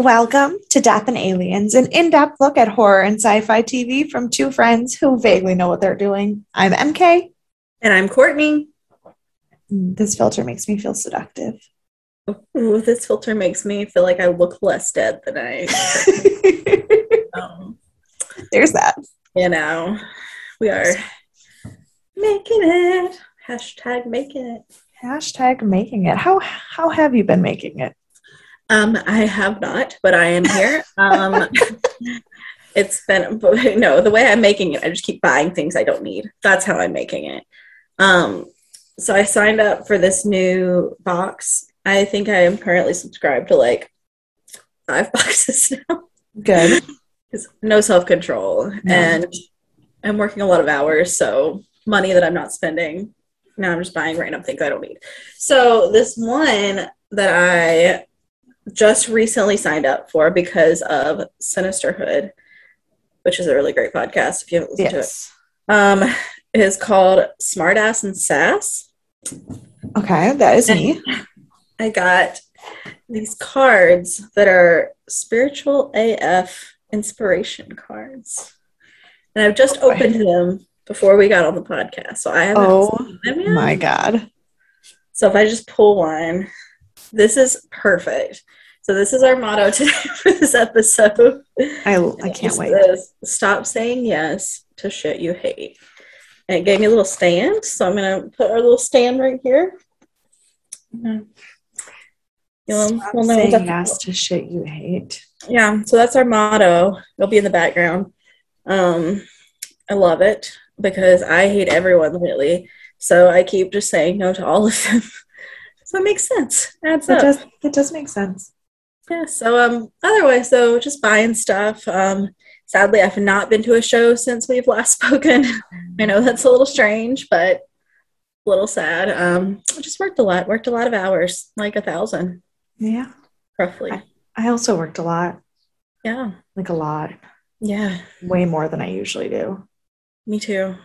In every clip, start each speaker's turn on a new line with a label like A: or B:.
A: Welcome to Death and Aliens, an in depth look at horror and sci fi TV from two friends who vaguely know what they're doing. I'm MK.
B: And I'm Courtney.
A: This filter makes me feel seductive.
B: Ooh, this filter makes me feel like I look less dead than I.
A: um, There's that.
B: You know, we are making it. Hashtag making it.
A: Hashtag making it. How how have you been making it?
B: Um, I have not, but I am here. Um, it's been no the way I'm making it. I just keep buying things I don't need. That's how I'm making it. Um, so I signed up for this new box. I think I am currently subscribed to like five boxes now.
A: Good.
B: no self control, no. and I'm working a lot of hours, so money that I'm not spending. Now I'm just buying random things I don't need. So this one that I just recently signed up for because of Sinisterhood, which is a really great podcast if you haven't listened yes. to it. Um, it is called Smartass and Sass.
A: Okay, that is and me.
B: I got these cards that are spiritual AF inspiration cards. And I've just oh, opened them before we got on the podcast. So I haven't
A: oh, my God.
B: So if I just pull one, this is perfect. So this is our motto today for this episode.
A: I, I can't wait.
B: Says, Stop saying yes to shit you hate. And it gave me a little stand, so I'm gonna put our little stand right here.
A: You know, we'll saying yes to shit you hate.
B: Yeah, so that's our motto. It'll be in the background. Um, I love it because I hate everyone lately. So I keep just saying no to all of them. so it makes sense. Adds
A: it
B: up.
A: Does, it does make sense.
B: Yeah. So um, otherwise, so just buying stuff. Um, sadly, I've not been to a show since we've last spoken. I know that's a little strange, but a little sad. Um, I just worked a lot. Worked a lot of hours, like a thousand.
A: Yeah.
B: Roughly.
A: I, I also worked a lot.
B: Yeah.
A: Like a lot.
B: Yeah.
A: Way more than I usually do.
B: Me too.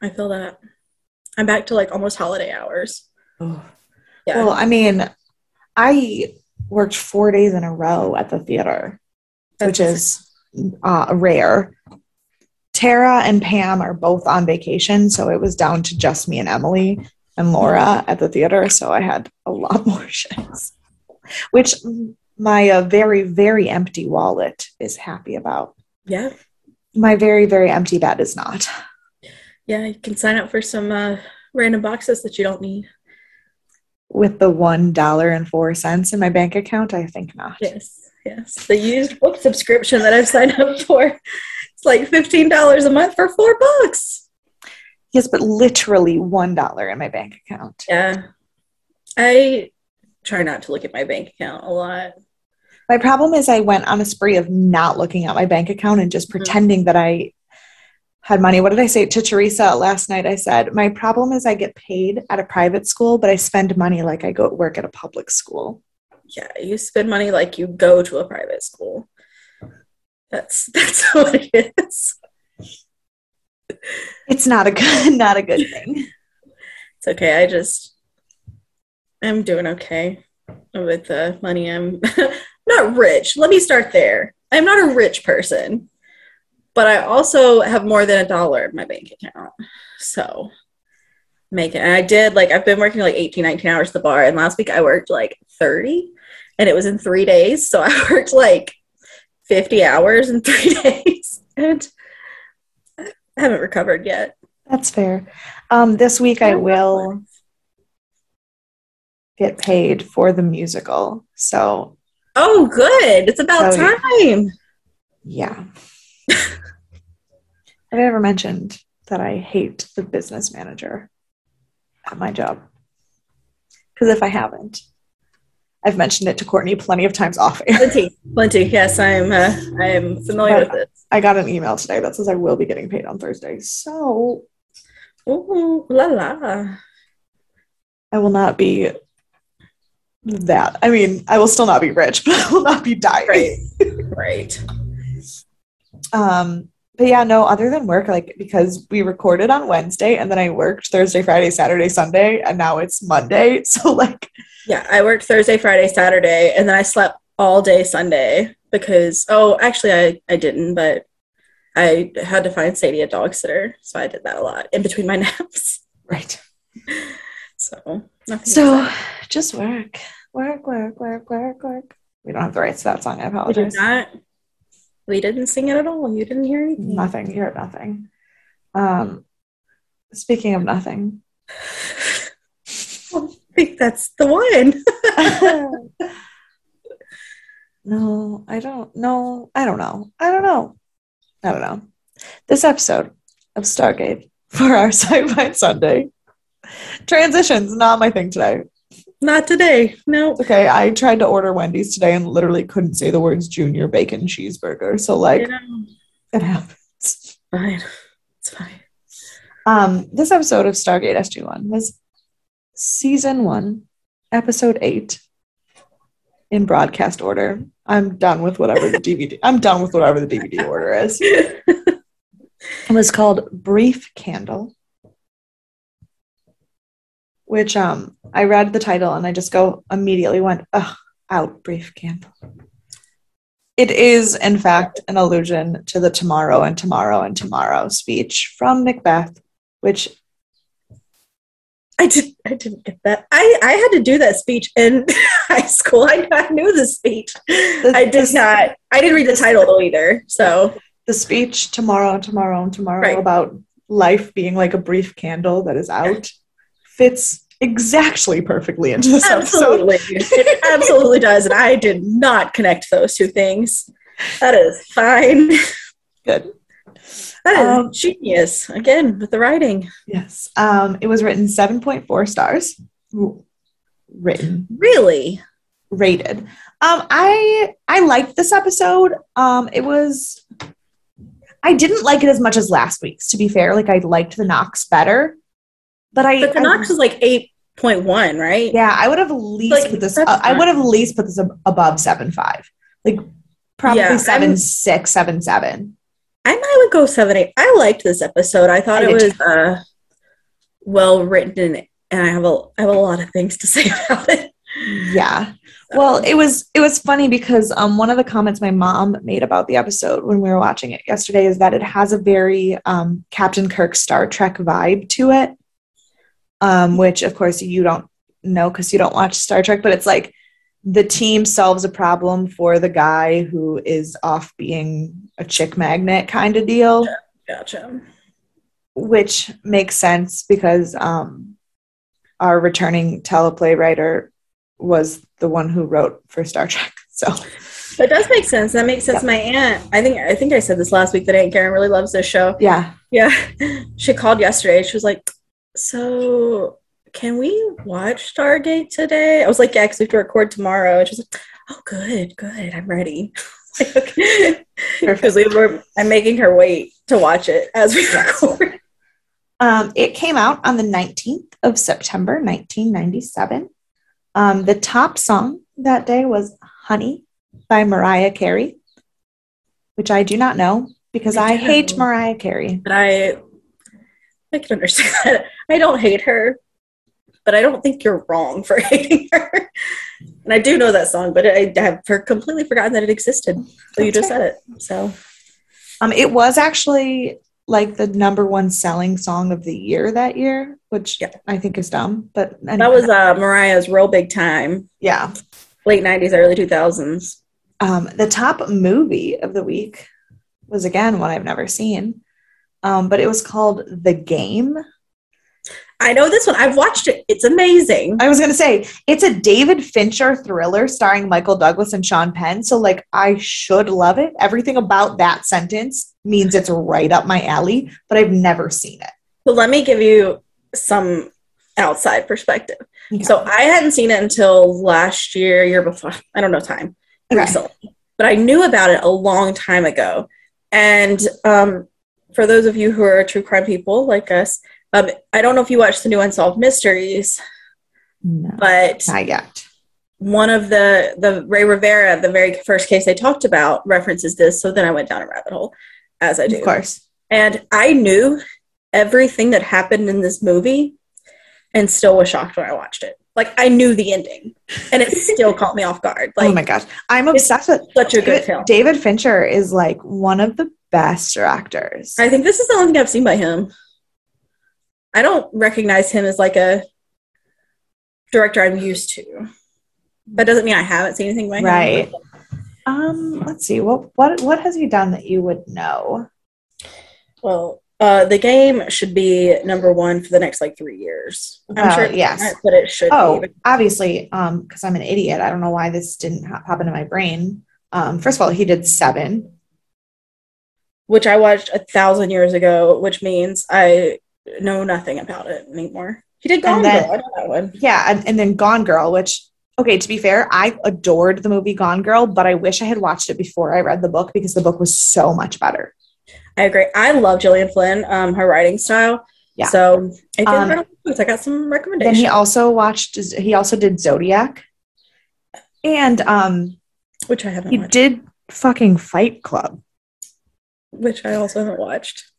B: I feel that. I'm back to like almost holiday hours.
A: Oh. Yeah. Well, I mean, I worked four days in a row at the theater, That's which is uh, rare. Tara and Pam are both on vacation, so it was down to just me and Emily and Laura at the theater. So I had a lot more shows, which my uh, very, very empty wallet is happy about.
B: Yeah.
A: My very, very empty bed is not.
B: Yeah, you can sign up for some uh, random boxes that you don't need.
A: With the one dollar and four cents in my bank account, I think not.
B: Yes, yes. The used book subscription that I've signed up for. It's like fifteen dollars a month for four books.
A: Yes, but literally one dollar in my bank account.
B: Yeah. I try not to look at my bank account a lot.
A: My problem is I went on a spree of not looking at my bank account and just mm-hmm. pretending that I had money. What did I say to Teresa last night? I said, My problem is I get paid at a private school, but I spend money like I go work at a public school.
B: Yeah, you spend money like you go to a private school. That's that's what it is.
A: It's not a good not a good thing.
B: It's okay. I just I'm doing okay with the money. I'm not rich. Let me start there. I'm not a rich person but I also have more than a dollar in my bank account. So make it. And I did like I've been working like 18, 19 hours at the bar, and last week I worked like 30 and it was in three days. So I worked like 50 hours in three days. And I haven't recovered yet.
A: That's fair. Um, this week I will get paid for the musical. So
B: Oh good. It's about so, time.
A: Yeah. Have I ever mentioned that I hate the business manager at my job? Because if I haven't, I've mentioned it to Courtney plenty of times off air.
B: Plenty, plenty. Yes, I'm. Uh, I'm familiar but with it.
A: I got an email today that says I will be getting paid on Thursday. So,
B: ooh la la.
A: I will not be that. I mean, I will still not be rich, but I will not be dying.
B: Right. right.
A: Um, but yeah, no, other than work, like because we recorded on Wednesday and then I worked Thursday, Friday, Saturday, Sunday, and now it's Monday. So like
B: Yeah, I worked Thursday, Friday, Saturday, and then I slept all day Sunday because oh actually I, I didn't, but I had to find Sadie a dog sitter. So I did that a lot in between my naps.
A: Right.
B: So
A: So just work. Work, work, work, work, work. We don't have the rights to that song. I apologize.
B: We did not. We didn't sing it at all. You didn't hear anything.
A: Nothing. You heard nothing. Um, speaking of nothing.
B: I think that's the one.
A: no, I don't know. I don't know. I don't know. I don't know. This episode of Stargate for our Sci-Fi Sunday transitions not my thing today.
B: Not today. No.
A: Okay, I tried to order Wendy's today and literally couldn't say the words junior bacon cheeseburger. So like it happens.
B: Fine. It's fine.
A: Um, this episode of Stargate SG1 was season one, episode eight, in broadcast order. I'm done with whatever the DVD. I'm done with whatever the DVD order is. it was called Brief Candle, which um I read the title and I just go immediately went ugh out brief candle. It is in fact an allusion to the tomorrow and tomorrow and tomorrow speech from Macbeth, which
B: I did. I didn't get that. I I had to do that speech in high school. I, I knew the speech. The, I did the, not. I didn't read the title though either. So
A: the speech tomorrow and tomorrow and tomorrow right. about life being like a brief candle that is out fits exactly perfectly into this
B: absolutely.
A: episode.
B: it absolutely does, and I did not connect those two things. That is fine.
A: Good.
B: That is um, genius. Again, with the writing.
A: Yes. Um, it was written 7.4 stars. Written.
B: Really?
A: Rated. Um, I I liked this episode. Um, it was I didn't like it as much as last week's, to be fair. Like I liked the Nox better. But I
B: But the Nox was like eight point one, right?
A: Yeah, I would have at least like, put this. Uh, I would have at least put this above seven five, like probably yeah, seven I'm, six, seven seven.
B: I might would go seven eight. I liked this episode. I thought I it was uh, well written, and I have a I have a lot of things to say about it.
A: Yeah. Well, it was it was funny because um, one of the comments my mom made about the episode when we were watching it yesterday is that it has a very um, Captain Kirk Star Trek vibe to it um, which of course you don't know because you don't watch Star Trek, but it's like the team solves a problem for the guy who is off being a chick magnet kind of deal.
B: Gotcha.
A: Which makes sense because um, our returning teleplay writer was the one who wrote for Star Trek. So
B: that does make sense. That makes sense. Yep. My aunt, I think I think I said this last week that Aunt Karen really loves this show.
A: Yeah.
B: Yeah. She called yesterday. She was like, so can we watch Stargate today? I was like, yeah, because we have to record tomorrow. And she's like, oh, good, good, I'm ready. Because we were, I'm making her wait to watch it as we record.
A: Um, it came out on the 19th of September, 1997. Um, the top song that day was Honey by Mariah Carey, which I do not know because I, I hate Mariah Carey.
B: But I I can understand that. I don't hate her, but I don't think you're wrong for hating her. and I do know that song, but I have completely forgotten that it existed. So you just said it. So,
A: um, it was actually like the number one selling song of the year that year, which yeah. I think is dumb. But
B: anyway. that was uh, Mariah's real big time.
A: Yeah,
B: late '90s, early 2000s.
A: Um, the top movie of the week was again one I've never seen um, but it was called The Game.
B: I know this one. I've watched it. It's amazing.
A: I was going to say, it's a David Fincher thriller starring Michael Douglas and Sean Penn. So, like, I should love it. Everything about that sentence means it's right up my alley, but I've never seen it.
B: Well, let me give you some outside perspective. Okay. So, I hadn't seen it until last year, year before. I don't know time okay. recently, but I knew about it a long time ago. And um, for those of you who are true crime people like us, um, I don't know if you watched the new Unsolved Mysteries, no, but
A: not yet.
B: One of the the Rey Rivera, the very first case they talked about, references this. So then I went down a rabbit hole, as I do,
A: of course.
B: And I knew everything that happened in this movie, and still was shocked when I watched it. Like I knew the ending, and it still caught me off guard. Like,
A: oh my gosh, I'm obsessed with
B: such a good
A: David,
B: film.
A: David Fincher is like one of the best directors.
B: I think this is the only thing I've seen by him. I don't recognize him as like a director I'm used to. That doesn't mean I haven't seen anything by him.
A: Right. Um, let's see. What what what has he done that you would know?
B: Well, uh, the game should be number one for the next like three years. I'm
A: Well,
B: sure,
A: yes.
B: not, but it should.
A: Oh,
B: be.
A: obviously, um, because I'm an idiot. I don't know why this didn't ha- pop into my brain. Um, first of all, he did seven.
B: Which I watched a thousand years ago, which means I know nothing about it anymore. He did Gone
A: then-
B: Girl. I know that one.
A: Yeah, and, and then Gone Girl, which okay, to be fair, I adored the movie Gone Girl, but I wish I had watched it before I read the book because the book was so much better.
B: I agree. I love Gillian Flynn, um, her writing style.
A: Yeah.
B: So I
A: Um,
B: I got some recommendations.
A: Then he also watched. He also did Zodiac, and um,
B: which I haven't
A: he
B: watched.
A: did fucking Fight Club.
B: Which I also haven't watched.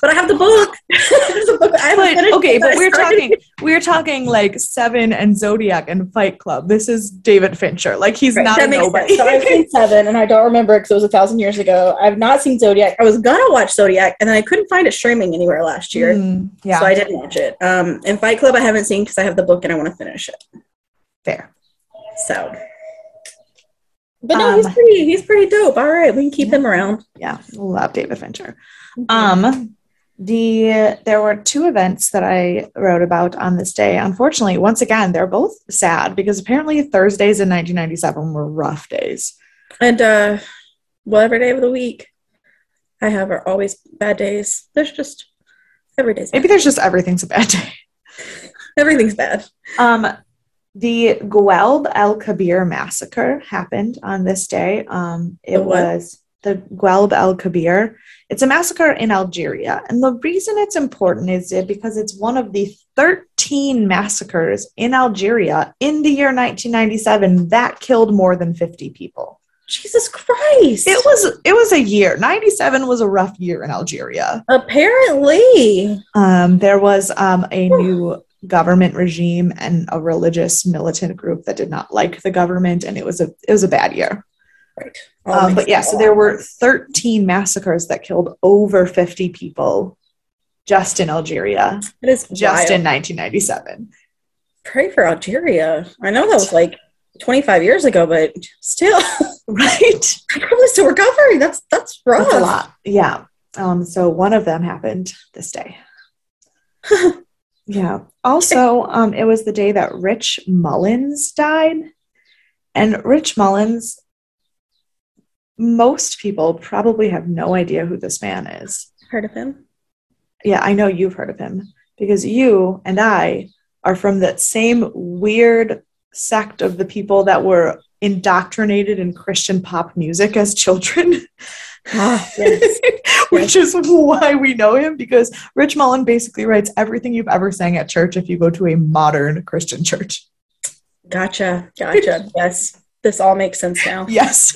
B: But I have the book. There's book I haven't
A: But okay, but we're talking we're talking like Seven and Zodiac and Fight Club. This is David Fincher. Like he's
B: Right,
A: not
B: that
A: nobody.
B: So I've seen Seven, and I don't remember because it was a thousand years ago. I've not seen Zodiac. I was gonna watch Zodiac, and then I couldn't find it streaming anywhere last year,
A: Mm, yeah,
B: so I didn't watch it. Um, and Fight Club, I haven't seen because I have the book and I want to finish it.
A: fair.
B: So, but no, he's
A: Um,
B: pretty. He's pretty dope. All right, we can keep him around.
A: Yeah, love David Fincher.
B: Mm-hmm.
A: Um, the there were two events that I wrote about on this day. Unfortunately, once again, they're both sad because apparently Thursdays in 1997 were rough days.
B: and uh, whatever day of the week I have are always bad days. There's just every day's
A: Maybe there's just everything's a bad day.
B: everything's bad.
A: Um, the Guelb El Kabir massacre happened on this day. Um, it
B: The
A: was the Guelb El Kabir. It's a massacre in Algeria, and the reason it's important is it because it's one of the 13 massacres in Algeria in the year 1997 that killed more than 50 people.
B: Jesus Christ!
A: It was it was a year. 97 was a rough year in Algeria.
B: apparently
A: Um, there was um, a new government regime and a religious militant group that did not like the government, and it was a it was a bad year.
B: right.
A: Um, but yeah, so there were 13 massacres that killed over 50 people just in Algeria,
B: it is
A: just
B: wild.
A: in 1997.
B: pray for Algeria. I know that was like 25 years ago, but still,
A: Right?
B: they're probably still recovering. That's that's rough.
A: That's a lot. Yeah. Um, so one of them happened this day. yeah. Also, um, it was the day that Rich Mullins died. And Rich Mullins, most people probably have no idea who this man is.
B: Heard of him?
A: Yeah, I know you've heard of him because you and I are from that same weird sect of the people that were indoctrinated in Christian pop music as children.
B: Ah, yes.
A: Which is why we know him because Rich Mullen basically writes everything you've ever sang at church if you go to a modern Christian church.
B: Gotcha. Gotcha. yes. This all makes sense now.
A: Yes.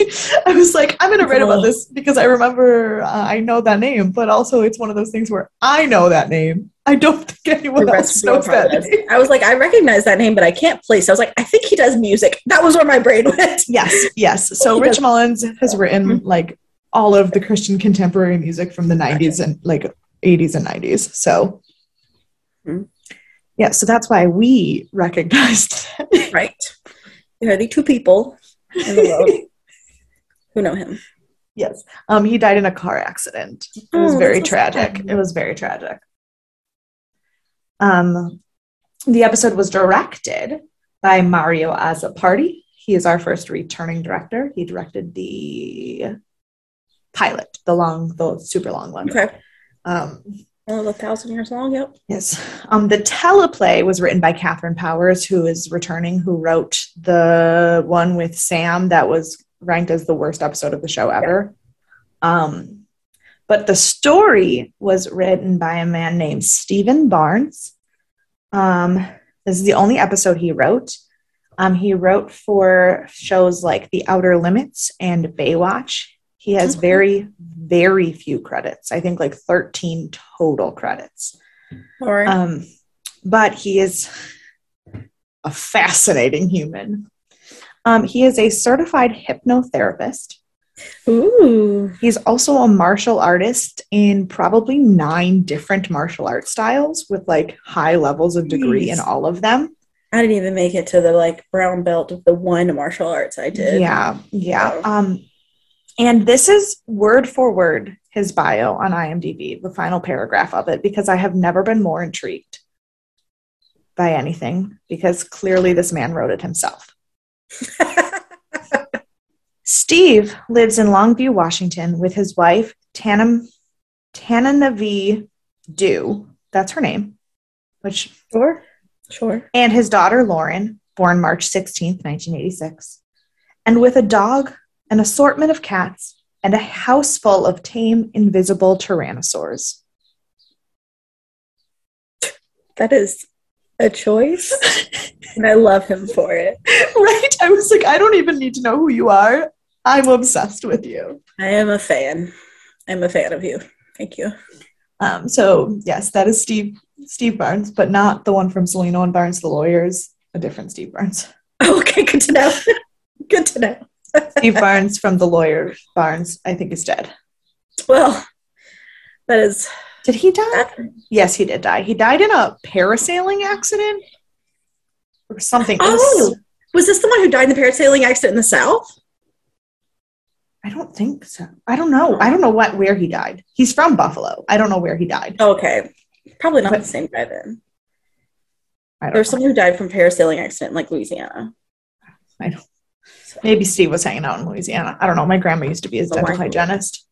A: I was like, I'm going to write about this because I remember uh, I know that name, but also it's one of those things where I know that name. I don't think anyone else knows that name.
B: I was like, I recognize that name, but I can't place. I was like, I think he does music. That was where my brain went.
A: Yes, yes. So Rich Mullins has written like all of the Christian contemporary music from the 90s and like 80s and 90s. So
B: Mhm.
A: yeah, so that's why we recognized that.
B: Right. There are the two people in the world who know him.
A: Yes. Um he died in a car accident. It was
B: Oh,
A: very
B: that's so sad.
A: tragic. It was very tragic. Um the episode was directed by Mario Azzopardi. He is our first returning director. He directed the pilot, the long, the super long one.
B: Okay.
A: Um,
B: Well, a thousand years long. Yep.
A: yes. Um, the teleplay was written by Katharyn Powers, who is returning, who wrote the one with Sam that was ranked as the worst episode of the show ever. Um, but the story was written by a man named Steven Barnes. Um, this is the only episode he wrote. Um, he wrote for shows like The Outer Limits and Baywatch. He has
B: Okay.
A: very, very few credits. I think like 13 total credits.
B: All right.
A: Um, but he is a fascinating human. Um, he is a certified hypnotherapist.
B: Ooh.
A: He's also a martial artist in probably nine different martial art styles with like high levels of degree in all of them.
B: I didn't even make it to the like brown belt of the one martial arts I did.
A: Yeah, yeah.
B: Wow.
A: Um, and this is word for word his bio on IMDb, the final paragraph of it, because I have never been more intrigued by anything because clearly this man wrote it himself. Steve lives in Longview, Washington, with his wife Tanam Tananavi Due. That's her name. Which
B: Sure. Sure.
A: and his daughter Lauren, born March 16th, 1986. And with a dog, an assortment of cats, and a house full of tame, invisible tyrannosaurs.
B: That is a choice. and I love him for it.
A: right? I was like, I don't even need to know who you are. I'm obsessed with you.
B: I am a fan. I'm a fan of you. Thank you.
A: Um, so yes, that is Steve Steve Barnes, but not the one from Cellino and Barnes, the lawyers. A different Steve Barnes.
B: Okay, good to know. good to know.
A: Steve Barnes from the lawyer Barnes, I think is dead.
B: Well, that is
A: Did he die?
B: that,
A: Yes, he did die. He died in a parasailing accident or something.
B: Oh, was this the one who died in the parasailing accident in the South?
A: I don't think so. I don't know. I don't know what where he died. He's from Buffalo. I don't know where he died.
B: Okay. Probably not
A: But-
B: the same guy then. There's someone who died from parasailing accident in like Louisiana.
A: I don't- Maybe Steve was hanging out in Louisiana. I don't know. My grandma used to be his dental hygienist.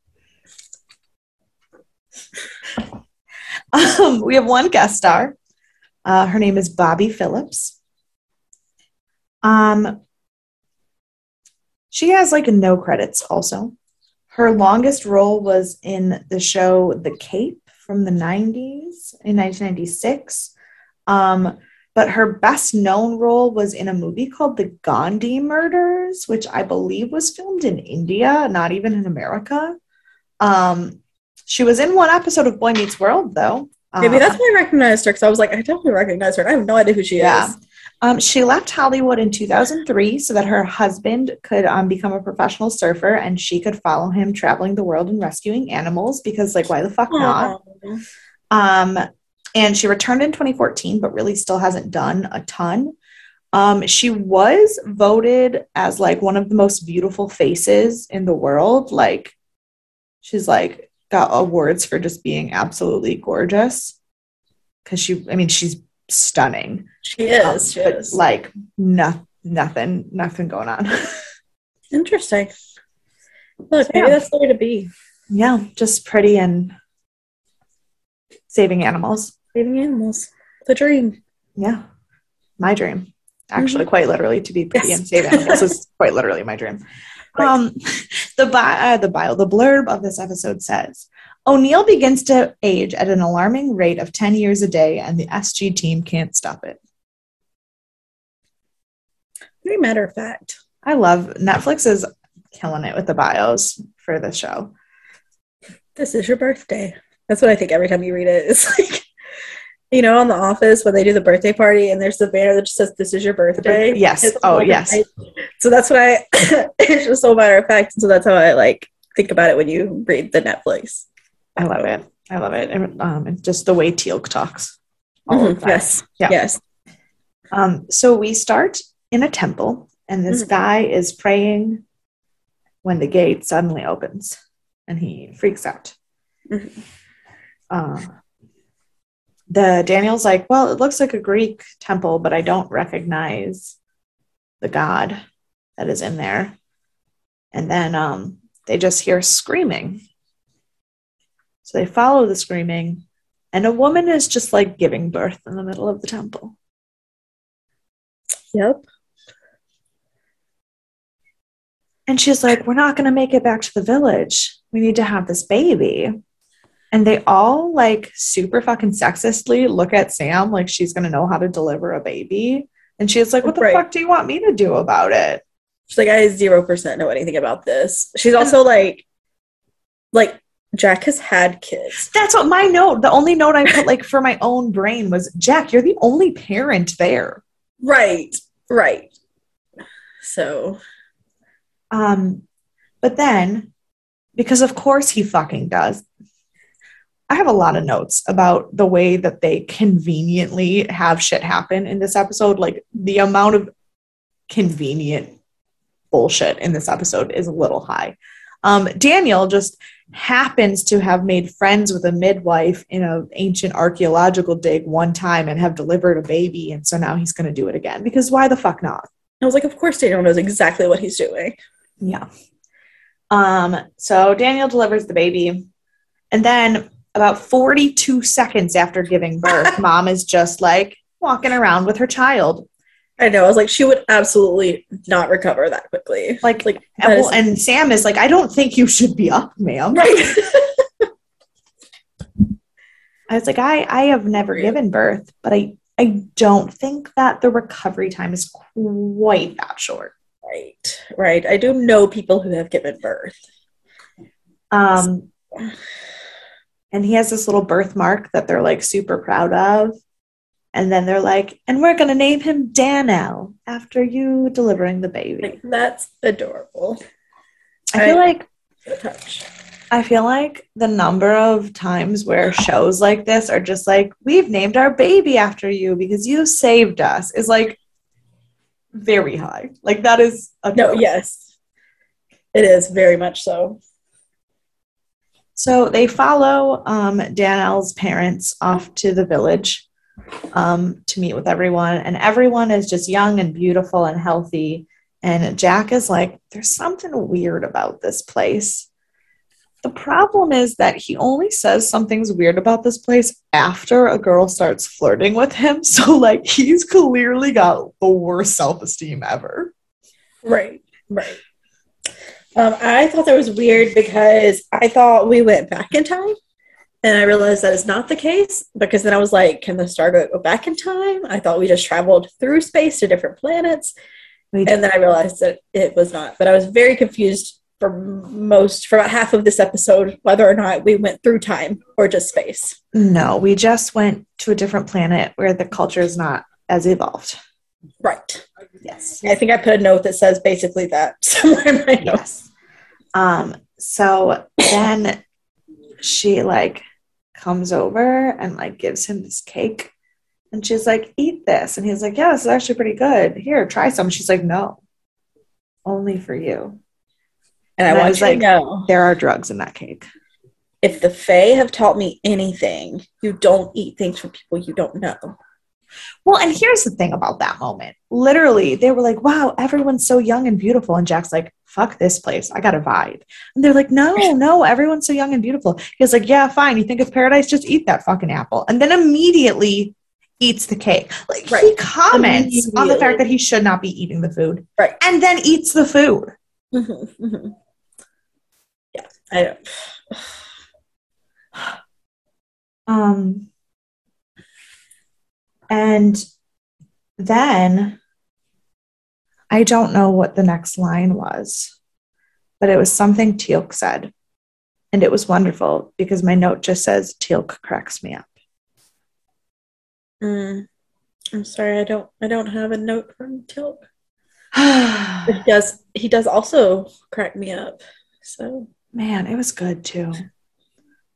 A: Um, we have one guest star. Uh, her name is Bobbie Phillips. Um, she has like no credits. Also, her longest role was in the show The Cape from the '90s in 1996. Um, but her best known role was in a movie called The Gandhi Murders, which I believe was filmed in India, not even in America. Um, she was in one episode of Boy Meets World, though.
B: Maybe
A: Um,
B: that's why I recognized her because I was like, I definitely recognize her. and I have no idea who she
A: Yeah.
B: is.
A: Um, she left Hollywood in 2003 so that her husband could um, become a professional surfer and she could follow him traveling the world and rescuing animals because, like, why the fuck not? Um, and she returned in 2014, but really still hasn't done a ton. Um, she was voted as like one of the most beautiful faces in the world. Like, she's like got awards for just being absolutely gorgeous. Cause she, I mean, she's stunning.
B: She is.
A: Um,
B: she
A: but,
B: is.
A: like no, nothing, nothing going on.
B: Interesting. Look, maybe
A: Yeah.
B: that's the way to be.
A: yeah, just pretty and saving animals.
B: Saving animals. The dream.
A: Yeah, my dream. Actually, quite literally, to be pretty
B: Yes.
A: and save animals is quite literally my dream.
B: Right.
A: Um, the bi- uh, the bio, the blurb of this episode says O'Neill begins to age at an alarming rate of ten years a day, and the SG team can't stop it.
B: Very matter of fact.
A: I love Netflix is killing it with the bios for this show.
B: This is your birthday. That's what I think every time you read it. It's like, you know, on The Office when they do the birthday party and there's the banner that just says, This is your birthday.
A: Yes.
B: It's
A: Oh, yes.
B: So that's what I, it's just so matter of fact. So that's how I like think about it when you read the Netflix.
A: I love it. I love it. And, um, and just the way Teal'c talks. all of
B: Mhm.
A: that.
B: Yes.
A: Yeah.
B: Yes.
A: Um, so we start in a temple, and this
B: Mhm.
A: guy is praying when the gate suddenly opens, and he freaks out.
B: Mhm.
A: Uh, the Daniel's like, well, it looks like a Greek temple, but I don't recognize the god that is in there. And then um, they just hear screaming. So they follow the screaming, and a woman is just like giving birth in the middle of the temple.
B: Yep.
A: And she's like, We're not going to make it back to the village. We need to have this baby. And they all, like, super fucking sexistly look at Sam like she's going to know how to deliver a baby. And she's like, What the
B: Right.
A: fuck do you want me to do about it?
B: She's like, I zero percent know anything about this. She's also like, like Jack has had kids.
A: That's what my note, the only note I put, like, for my own brain was Jack, you're the only parent there.
B: Right, right. So,
A: um, but then, because of course he fucking does, I have a lot of notes about the way that they conveniently have shit happen in this episode. Like the amount of convenient bullshit in this episode is a little high. Um, Daniel just happens to have made friends with a midwife in an ancient archaeological dig one time and have delivered a baby, and so now he's going to do it again because why the fuck not?
B: I was like, of course Daniel knows exactly what he's doing.
A: Yeah. Um, so Daniel delivers the baby, and then about 42 seconds after giving birth, mom is just like walking around with her child.
B: I know. I was like, she would absolutely not recover that quickly.
A: Like, like, and, well, is- and Sam is like, I don't think you should be up, ma'am. Right. I was like, I, I have never given birth, but I, I don't think that the recovery time is quite that short.
B: Right, right. I do know people who have given birth.
A: Um, and he has this little birthmark that they're like super proud of. And then they're like, and we're going to name him Danelle after you delivering the baby.
B: Like, that's adorable.
A: I feel I, like touch. I feel like the number of times where shows like this are just like, we've named our baby after you because you saved us is like very high. Like that is
B: adorable. no, yes, it is very much so.
A: So they follow um, Danelle's parents off to the village um, to meet with everyone, and everyone is just young and beautiful and healthy. And Jack is like, "There's something weird about this place." The problem is that he only says something's weird about this place after a girl starts flirting with him. So, like, he's clearly got the worst self esteem ever.
B: Right, right. Um, I thought that was weird because I thought we went back in time. And I realized that is not the case because then I was like, can the star go back in time? I thought we just traveled through space to different planets. And then I realized that it was not. But I was very confused for most, for about half of this episode, whether or not we went through time or just space.
A: No, we just went to a different planet where the culture is not as evolved.
B: Right. Yes. I think I put a note that says basically that somewhere in my notes. Yes.
A: Um, so then she like comes over and like gives him this cake and she's like, eat this. And he's like, yeah, this is actually pretty good. Here, try some. She's like, no, only for you. And, and I, I was like, know, there are drugs in that cake.
B: If the Fae have taught me anything, you don't eat things from people you don't know.
A: Well, and here's the thing about that moment. Literally, they were like, wow, everyone's so young and beautiful. And Jack's like, fuck this place. I got a vibe. And they're like, no, no, everyone's so young and beautiful. He's like, yeah, fine. You think it's paradise? Just eat that fucking apple. And then immediately eats the cake. Like right. he comments on the fact that he should not be eating the food.
B: Right.
A: And then eats the food.
B: Mm-hmm, mm-hmm. Yeah. I don't.
A: um, and then I don't know what the next line was, but it was something Teal'c said. And it was wonderful because my note just says Teal'c cracks me up.
B: Mm, I'm sorry, I don't I don't have a note from Teal'c. he does he does also crack me up. So
A: man, it was good too.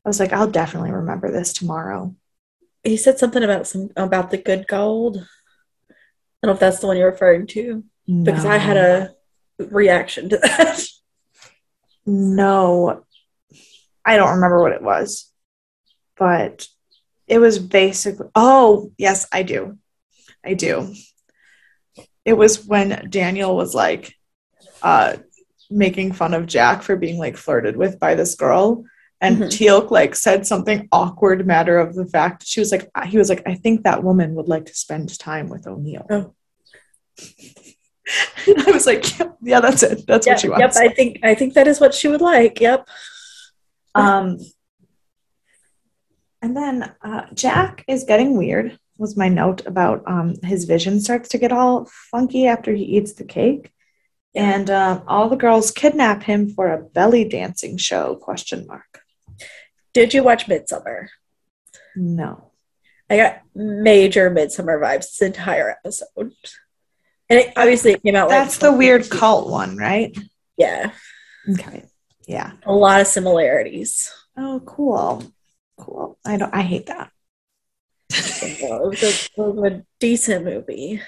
A: I was like, I'll definitely remember this tomorrow.
B: He said something about some about the good gold. I don't know if that's the one you're referring to no. because I had a reaction to that.
A: No, I don't remember what it was, but it was basically. Oh, yes, I do. I do. It was when Daniel was like uh, making fun of Jack for being like flirted with by this girl. And mm-hmm. Teal'c like said something awkward matter of the fact she was like he was like I think that woman would like to spend time with O'Neill. Oh. I was like, yeah, that's it. That's
B: yeah,
A: what she wants.
B: Yep, I think I think that is what she would like. Yep.
A: Um, and then uh, Jack is getting weird. Was my note about um, his vision starts to get all funky after he eats the cake, and uh, all the girls kidnap him for a belly dancing show? Question mark.
B: Did you watch Midsommar?
A: No.
B: I got major Midsommar vibes this entire episode. And it, obviously it came out
A: That's like the weird cult one, right?
B: Yeah.
A: Okay. Yeah.
B: A lot of similarities.
A: Oh, cool. Cool. I don't I hate that.
B: it, was a, it was a decent movie.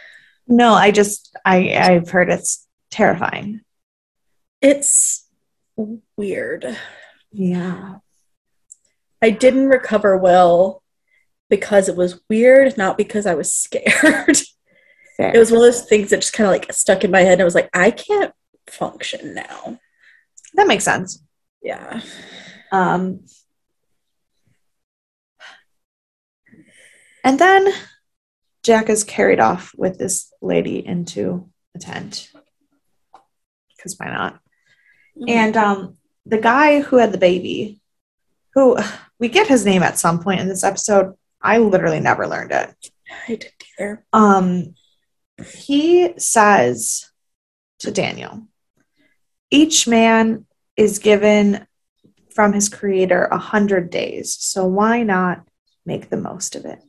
A: No, I just I I've heard it's terrifying.
B: It's weird.
A: Yeah.
B: I didn't recover well because it was weird, not because I was scared. Fair. It was one of those things that just kind of like stuck in my head and I was like, I can't function now.
A: That makes sense.
B: Yeah.
A: Um and then Jack is carried off with this lady into a tent. Because why not? Mm-hmm. And um, the guy who had the baby, who we get his name at some point in this episode, I literally never learned it.
B: I didn't either.
A: Um, he says to Daniel, each man is given from his creator a hundred days. So why not make the most of it?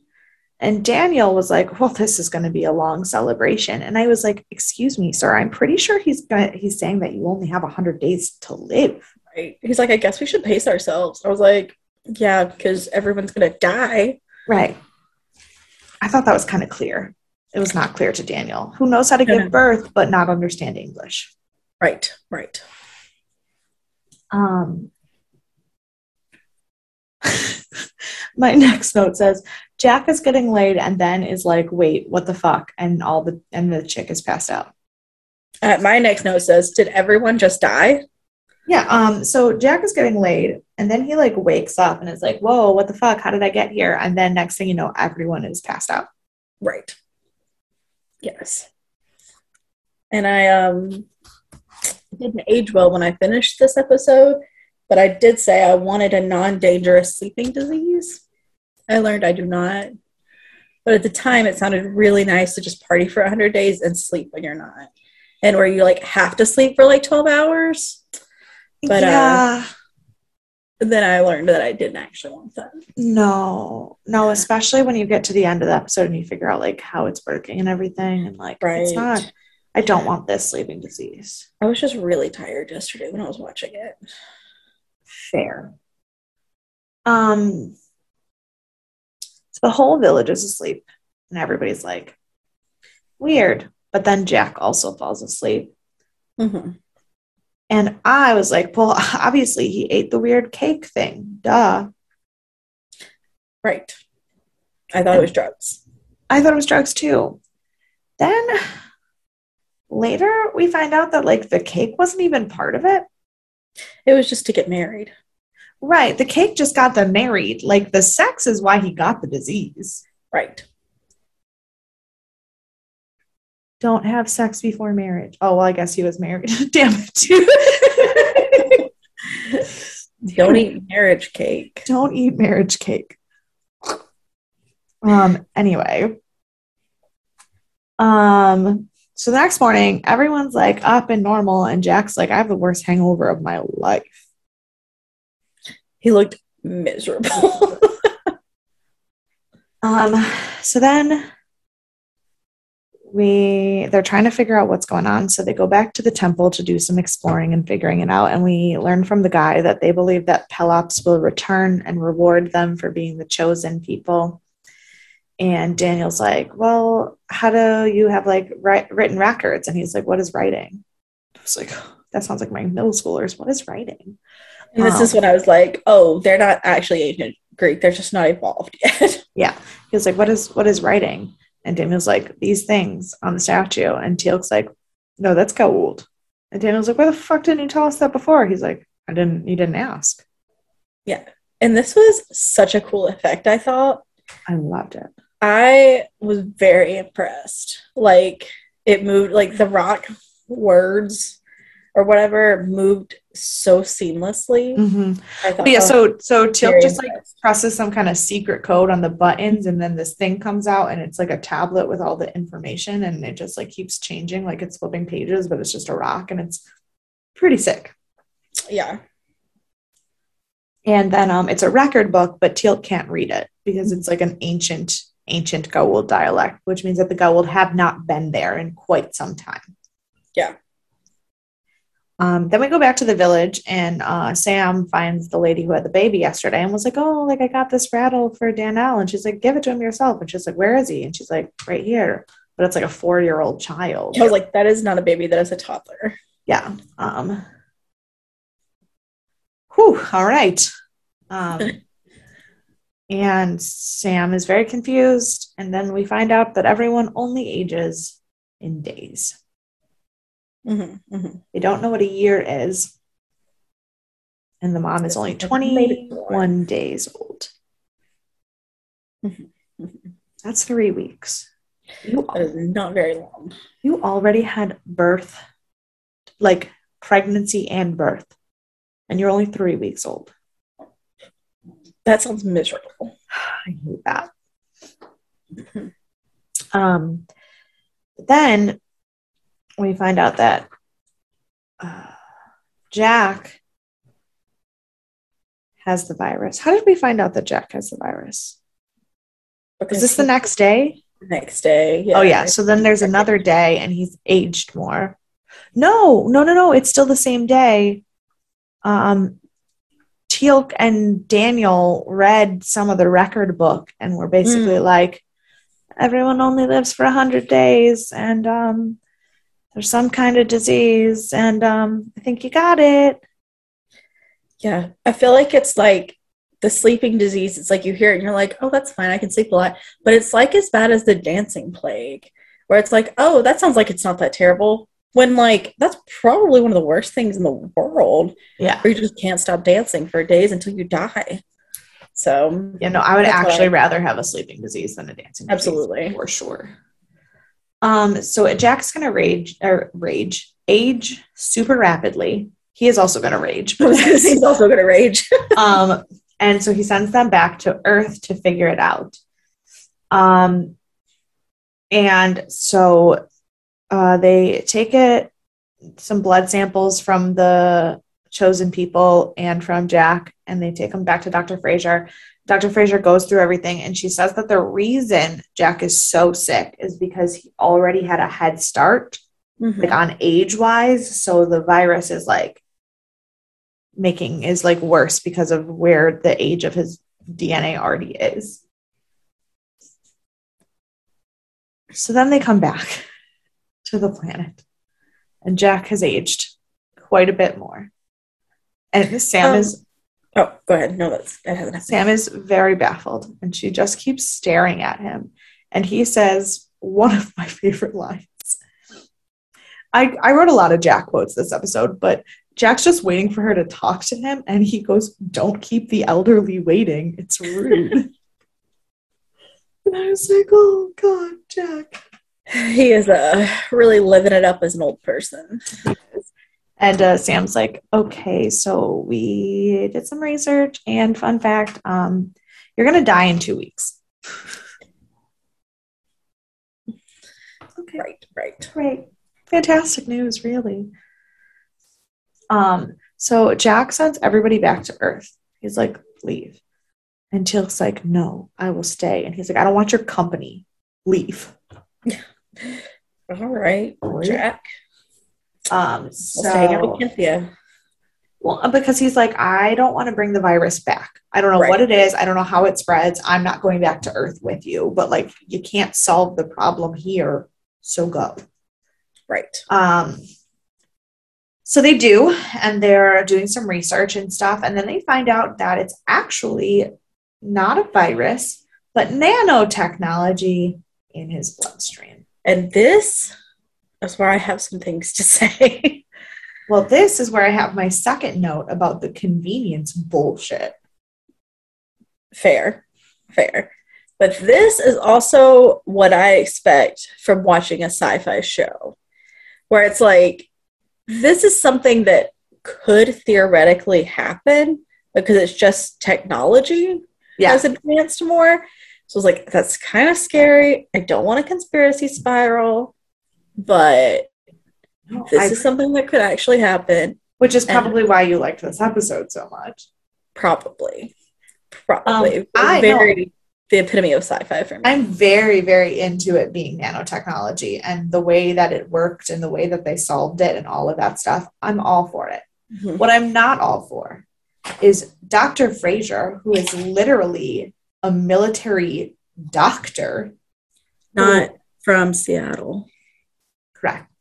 A: And Daniel was like, "Well, this is going to be a long celebration." And I was like, "Excuse me, sir. I'm pretty sure he's gonna, he's saying that you only have a 100 days to live."
B: Right. He's like, "I guess we should pace ourselves." I was like, "Yeah, because everyone's going to die."
A: Right. I thought that was kind of clear. It was not clear to Daniel, who knows how to give birth but not understand English.
B: Right. Right.
A: Um my next note says Jack is getting laid and then is like, wait, what the fuck? And all the and the chick is passed out.
B: Uh, my next note says, did everyone just die?
A: Yeah. Um. So Jack is getting laid, and then he like wakes up and is like, "Whoa, what the fuck? How did I get here?" And then next thing you know, everyone is passed out.
B: Right. Yes. And I um didn't age well when I finished this episode but I did say I wanted a non dangerous sleeping disease. I learned I do not. But at the time, it sounded really nice to just party for 100 days and sleep when you're not. And where you like have to sleep for like 12 hours. But uh, yeah. uh, then I learned that I didn't actually want that.
A: No, no, especially when you get to the end of the episode and you figure out like how it's working and everything. And like, right. it's not, I don't want this sleeping disease.
B: I was just really tired yesterday when I was watching it
A: fair. Um, so the whole village is asleep, and everybody's like, weird. But then Jack also falls asleep. Mm-hmm. And I was like, well, obviously he ate the weird cake thing. Duh.
B: Right. I thought it was drugs.
A: I thought it was drugs too. Then later we find out that like the cake wasn't even part of it.
B: It was just to get married.
A: Right. The cake just got them married. Like the sex is why he got the disease.
B: Right.
A: Don't have sex before marriage. Oh, well, I guess he was married. Damn it.
B: Don't eat marriage cake.
A: Don't eat marriage cake. Um, anyway. Um, so the next morning, everyone's like up and normal, and Jack's like, I have the worst hangover of my life.
B: He looked miserable.
A: um, so then we they're trying to figure out what's going on. So they go back to the temple to do some exploring and figuring it out. And we learn from the guy that they believe that Pelops will return and reward them for being the chosen people. And Daniel's like, Well, how do you have like write, written records? And he's like, What is writing? I was like, That sounds like my middle schoolers. What is writing?
B: And this is when I was like, Oh, they're not actually ancient Greek. They're just not evolved yet.
A: Yeah. He was like, What is what is writing? And Daniel's like, These things on the statue. And Teal'c's like, No, that's Goa'uld. And Daniel's like, Why the fuck didn't you tell us that before? He's like, I didn't, you didn't ask.
B: Yeah. And this was such a cool effect, I thought.
A: I loved it.
B: I was very impressed. Like it moved, like the rock words or whatever moved so seamlessly.
A: Mm-hmm. yeah, so so Teal'c just like presses some kind of secret code on the buttons, and then this thing comes out, and it's like a tablet with all the information, and it just like keeps changing, like it's flipping pages, but it's just a rock, and it's pretty sick.
B: Yeah.
A: And then um, it's a record book, but Teal can't read it because it's like an ancient, ancient Goa'uld dialect, which means that the Goa'uld have not been there in quite some time.
B: Yeah.
A: Um, then we go back to the village, and uh, Sam finds the lady who had the baby yesterday and was like, "Oh, like I got this rattle for Danelle," and she's like, "Give it to him yourself." And she's like, "Where is he?" And she's like, "Right here." But it's like a four-year-old child.
B: I was like, that is not a baby, that is a toddler.
A: Yeah. Um. Whew. All right. Um. and Sam is very confused, and then we find out that everyone only ages in days.
B: Mm-hmm, mm-hmm.
A: They don't know what a year is. And the mom is only 21 days old.
B: Mm-hmm.
A: That's three weeks.
B: You that is not very long.
A: You already had birth, like pregnancy and birth, and you're only three weeks old.
B: That sounds miserable.
A: I hate that. Um, then we find out that uh, Jack has the virus. How did we find out that Jack has the virus? Because Is this the next day?
B: Next day.
A: Yeah. Oh yeah. So then there's another day and he's aged more. No, no, no, no. It's still the same day. Um Teal'c and Daniel read some of the record book and were basically mm. like, everyone only lives for a hundred days and um there's some kind of disease and um, i think you got it.
B: Yeah i feel like it's like the sleeping disease it's like you hear it and you're like oh that's fine i can sleep a lot but it's like as bad as the dancing plague where it's like oh that sounds like it's not that terrible when like that's probably one of the worst things in the world.
A: Yeah.
B: Where you just can't stop dancing for days until you die. So
A: you know i would actually I, rather have a sleeping disease than a dancing
B: absolutely.
A: for sure um, so Jack's gonna rage or rage, age super rapidly. He is also gonna rage.
B: He's also gonna rage.
A: um, and so he sends them back to Earth to figure it out. Um, and so uh, they take it some blood samples from the chosen people and from Jack, and they take them back to Dr. Fraiser. Dr. Fraiser goes through everything and she says that the reason Jack is so sick is because he already had a head start, mm-hmm. like on age wise. So the virus is like making is like worse because of where the age of his DNA already is. So then they come back to the planet and Jack has aged quite a bit more. And Sam um, is
B: Oh, go ahead. No, that's that hasn't happened.
A: Sam is very baffled and she just keeps staring at him. And he says one of my favorite lines. I, I wrote a lot of Jack quotes this episode, but Jack's just waiting for her to talk to him, and he goes, Don't keep the elderly waiting. It's rude. and I was like, Oh God, Jack.
B: He is uh, really living it up as an old person.
A: And uh, Sam's like, okay, so we did some research, and fun fact, um, you're gonna die in two weeks.
B: okay. Right, right,
A: right. Fantastic news, really. Um, so Jack sends everybody back to Earth. He's like, leave. And Teal'c's like, no, I will stay. And he's like, I don't want your company. Leave.
B: All right, Jack.
A: Um, so. Well, uh, because he's like, I don't want to bring the virus back. I don't know right. what it is. I don't know how it spreads. I'm not going back to Earth with you, but like, you can't solve the problem here. So go.
B: Right.
A: Um, so they do, and they're doing some research and stuff. And then they find out that it's actually not a virus, but nanotechnology in his bloodstream.
B: And this that's where I have some things to say.
A: well, this is where I have my second note about the convenience bullshit.
B: Fair, fair. But this is also what I expect from watching a sci fi show, where it's like, this is something that could theoretically happen because it's just technology yeah. has advanced more. So it's like, that's kind of scary. I don't want a conspiracy spiral but this I, is something that could actually happen.
A: Which is probably and, why you liked this episode so much.
B: Probably. Probably.
A: Um, I
B: very the epitome of sci-fi for me.
A: I'm very, very into it being nanotechnology and the way that it worked and the way that they solved it and all of that stuff. I'm all for it. Mm-hmm. What I'm not all for is Dr. Fraiser, who is literally a military doctor.
B: Not who, from Seattle.
A: Correct.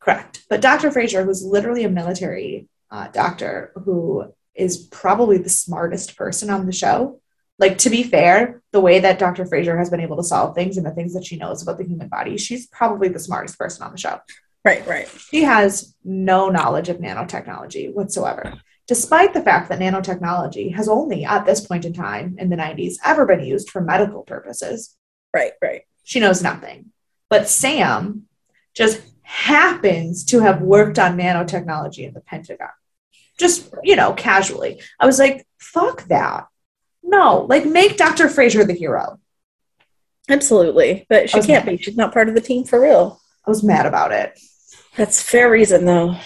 A: Correct. But Dr. Fraiser, who's literally a military uh, doctor who is probably the smartest person on the show. Like, to be fair, the way that Dr. Fraiser has been able to solve things and the things that she knows about the human body, she's probably the smartest person on the show.
B: Right, right.
A: She has no knowledge of nanotechnology whatsoever, despite the fact that nanotechnology has only, at this point in time in the 90s, ever been used for medical purposes.
B: Right, right.
A: She knows nothing. But Sam just happens to have worked on nanotechnology in the Pentagon just, you know, casually. I was like, fuck that. No, like make Dr. Fraiser the hero.
B: Absolutely. But she can't mad. be. She's not part of the team for real.
A: I was mad about it.
B: That's fair reason though.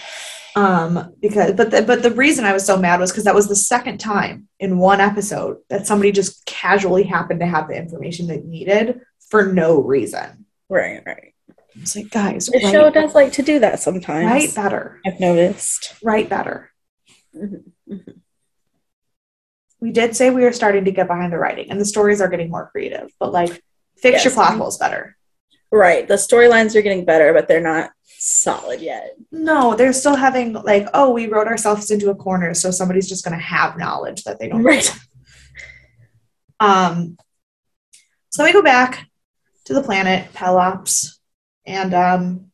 A: Um, because but the but the reason I was so mad was because that was the second time in one episode that somebody just casually happened to have the information they needed for no reason.
B: Right, right.
A: It's like, guys,
B: the show does like to do that sometimes.
A: Write better.
B: I've noticed.
A: Write better. Mm-hmm. Mm-hmm. We did say we were starting to get behind the writing, and the stories are getting more creative. But like, fix yes. your plot holes better.
B: Right. The storylines are getting better, but they're not solid yet.
A: No, they're still having like, oh, we wrote ourselves into a corner, so somebody's just going to have knowledge that they don't.
B: Right.
A: Um. So we go back to the planet Pelops, and um,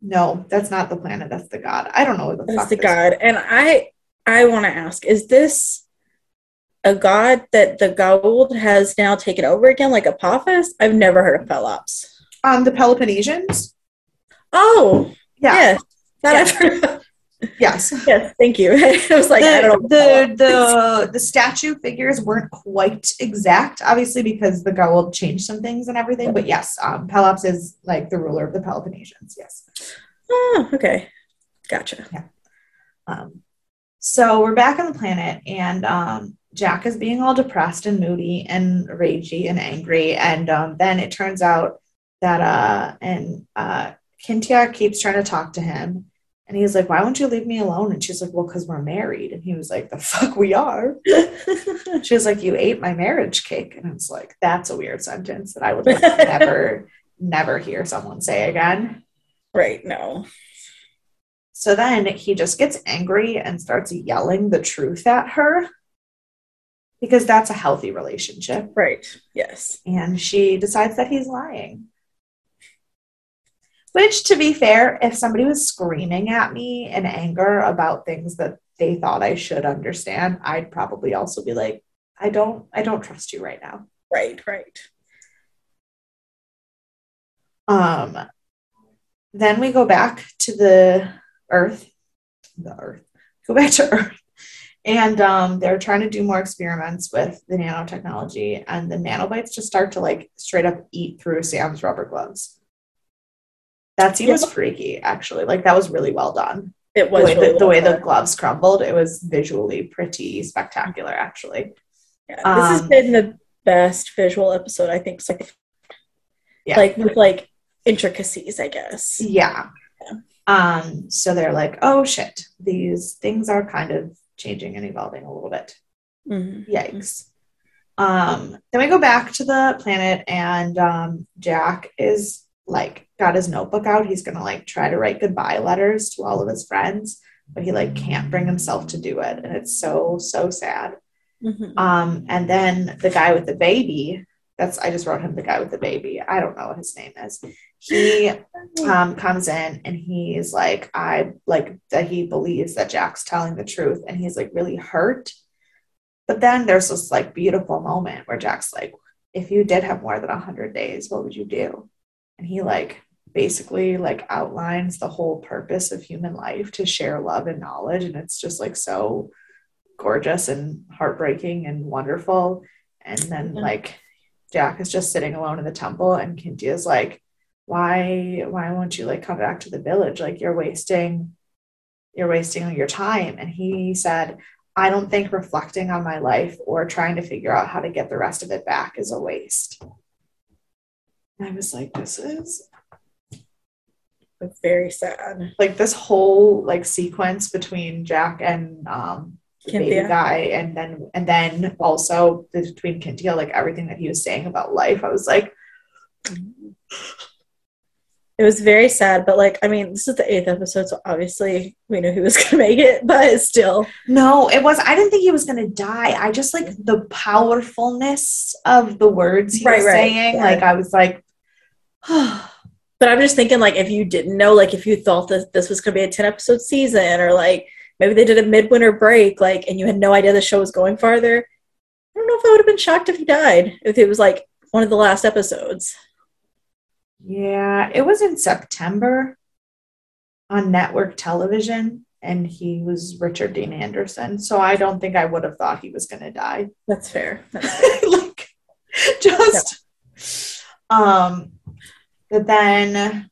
A: no, that's not the planet. That's the god. I don't know what the
B: that's the god. And I I want to ask: Is this a god that the Goa'uld has now taken over again, like Apophis? I've never heard of Pelops.
A: Um, the Peloponnesians.
B: Oh, yeah. Yes, that
A: yes. I've heard of. Yes.
B: Yes. Thank you. I was like,
A: the,
B: I don't
A: know. The the the statue figures weren't quite exact, obviously, because the Goa'uld changed some things and everything. But yes, um, Pelops is like the ruler of the Peloponnesians. Yes.
B: Oh, okay. Gotcha.
A: Yeah. Um, so we're back on the planet, and um, Jack is being all depressed and moody and ragey and angry. And um, then it turns out that uh, and uh, Cynthia keeps trying to talk to him and he's like, Why won't you leave me alone? And she's like, Well, because we're married. And he was like, The fuck we are. she was like, You ate my marriage cake. And it's like, That's a weird sentence that I would like never, never hear someone say again.
B: Right. No.
A: So then he just gets angry and starts yelling the truth at her because that's a healthy relationship.
B: Right. Yes.
A: And she decides that he's lying. Which, to be fair, if somebody was screaming at me in anger about things that they thought I should understand, I'd probably also be like, I don't, I don't trust you right now.
B: Right, right.
A: Um, then we go back to the Earth, the Earth, go back to Earth, and um, they're trying to do more experiments with the nanotechnology, and the nanobots just start to like straight up eat through Sam's rubber gloves. That scene yeah. was freaky, actually. Like that was really well done.
B: It was
A: the way,
B: really
A: the,
B: well
A: the, way the gloves crumbled. It was visually pretty spectacular, actually.
B: Yeah, this um, has been the best visual episode I think. So, yeah. like with like intricacies, I guess.
A: Yeah. yeah. Um. So they're like, oh shit, these things are kind of changing and evolving a little bit. Mm-hmm. Yikes. Um, then we go back to the planet, and um, Jack is like got his notebook out. He's gonna like try to write goodbye letters to all of his friends, but he like can't bring himself to do it, and it's so so sad. Mm-hmm. Um, and then the guy with the baby. That's I just wrote him the guy with the baby. I don't know what his name is. He um, comes in and he's like, I like that he believes that Jack's telling the truth, and he's like really hurt. But then there's this like beautiful moment where Jack's like, if you did have more than a hundred days, what would you do? and he like basically like outlines the whole purpose of human life to share love and knowledge and it's just like so gorgeous and heartbreaking and wonderful and then mm-hmm. like jack is just sitting alone in the temple and is like why why won't you like come back to the village like you're wasting you're wasting your time and he said I don't think reflecting on my life or trying to figure out how to get the rest of it back is a waste. And I was like, this is
B: It's very sad.
A: like this whole like sequence between Jack and um the baby guy and then and then also between Kynthia, like everything that he was saying about life. I was like,
B: It was very sad, but like, I mean, this is the eighth episode, so obviously we knew he was gonna make it, but still.
A: no, it was I didn't think he was gonna die. I just like the powerfulness of the words he
B: Right,
A: was
B: right,
A: saying.
B: yeah.
A: Like I was like,
B: But I'm just thinking, like, if you didn't know, like, if you thought that this was gonna be a 10 episode season, or like maybe they did a midwinter break, like, and you had no idea the show was going farther, I don't know if I would have been shocked if he died, if it was like one of the last episodes.
A: Yeah, it was in September on network television, and he was Richard Dean Anderson. So I don't think I would have thought he was going to die.
B: That's fair. That's fair.
A: like, just, um, but then,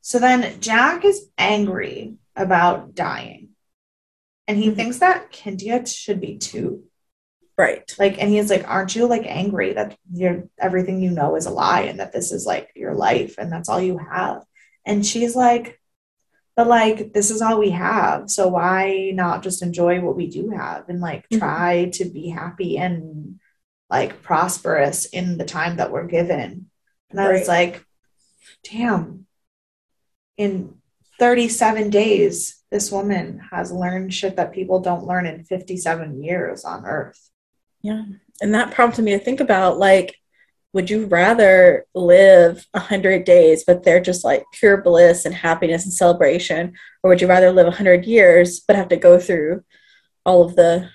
A: so then Jack is angry about dying, and he
B: Mhm.
A: thinks that Kynthia should be too.
B: right.
A: like and he's like aren't you like angry that you're everything you know is a lie and that this is like your life and that's all you have and she's like but like this is all we have so why not just enjoy what we do have and like
B: Mhm.
A: try to be happy and like prosperous in the time that we're given. And i was like damn in 37 days this woman has learned shit that people don't learn in 57 years on earth.
B: Yeah. And that prompted me to think about like, would you rather live hundred days, but they're just like pure bliss and happiness and celebration, or would you rather live hundred years but have to go through all of the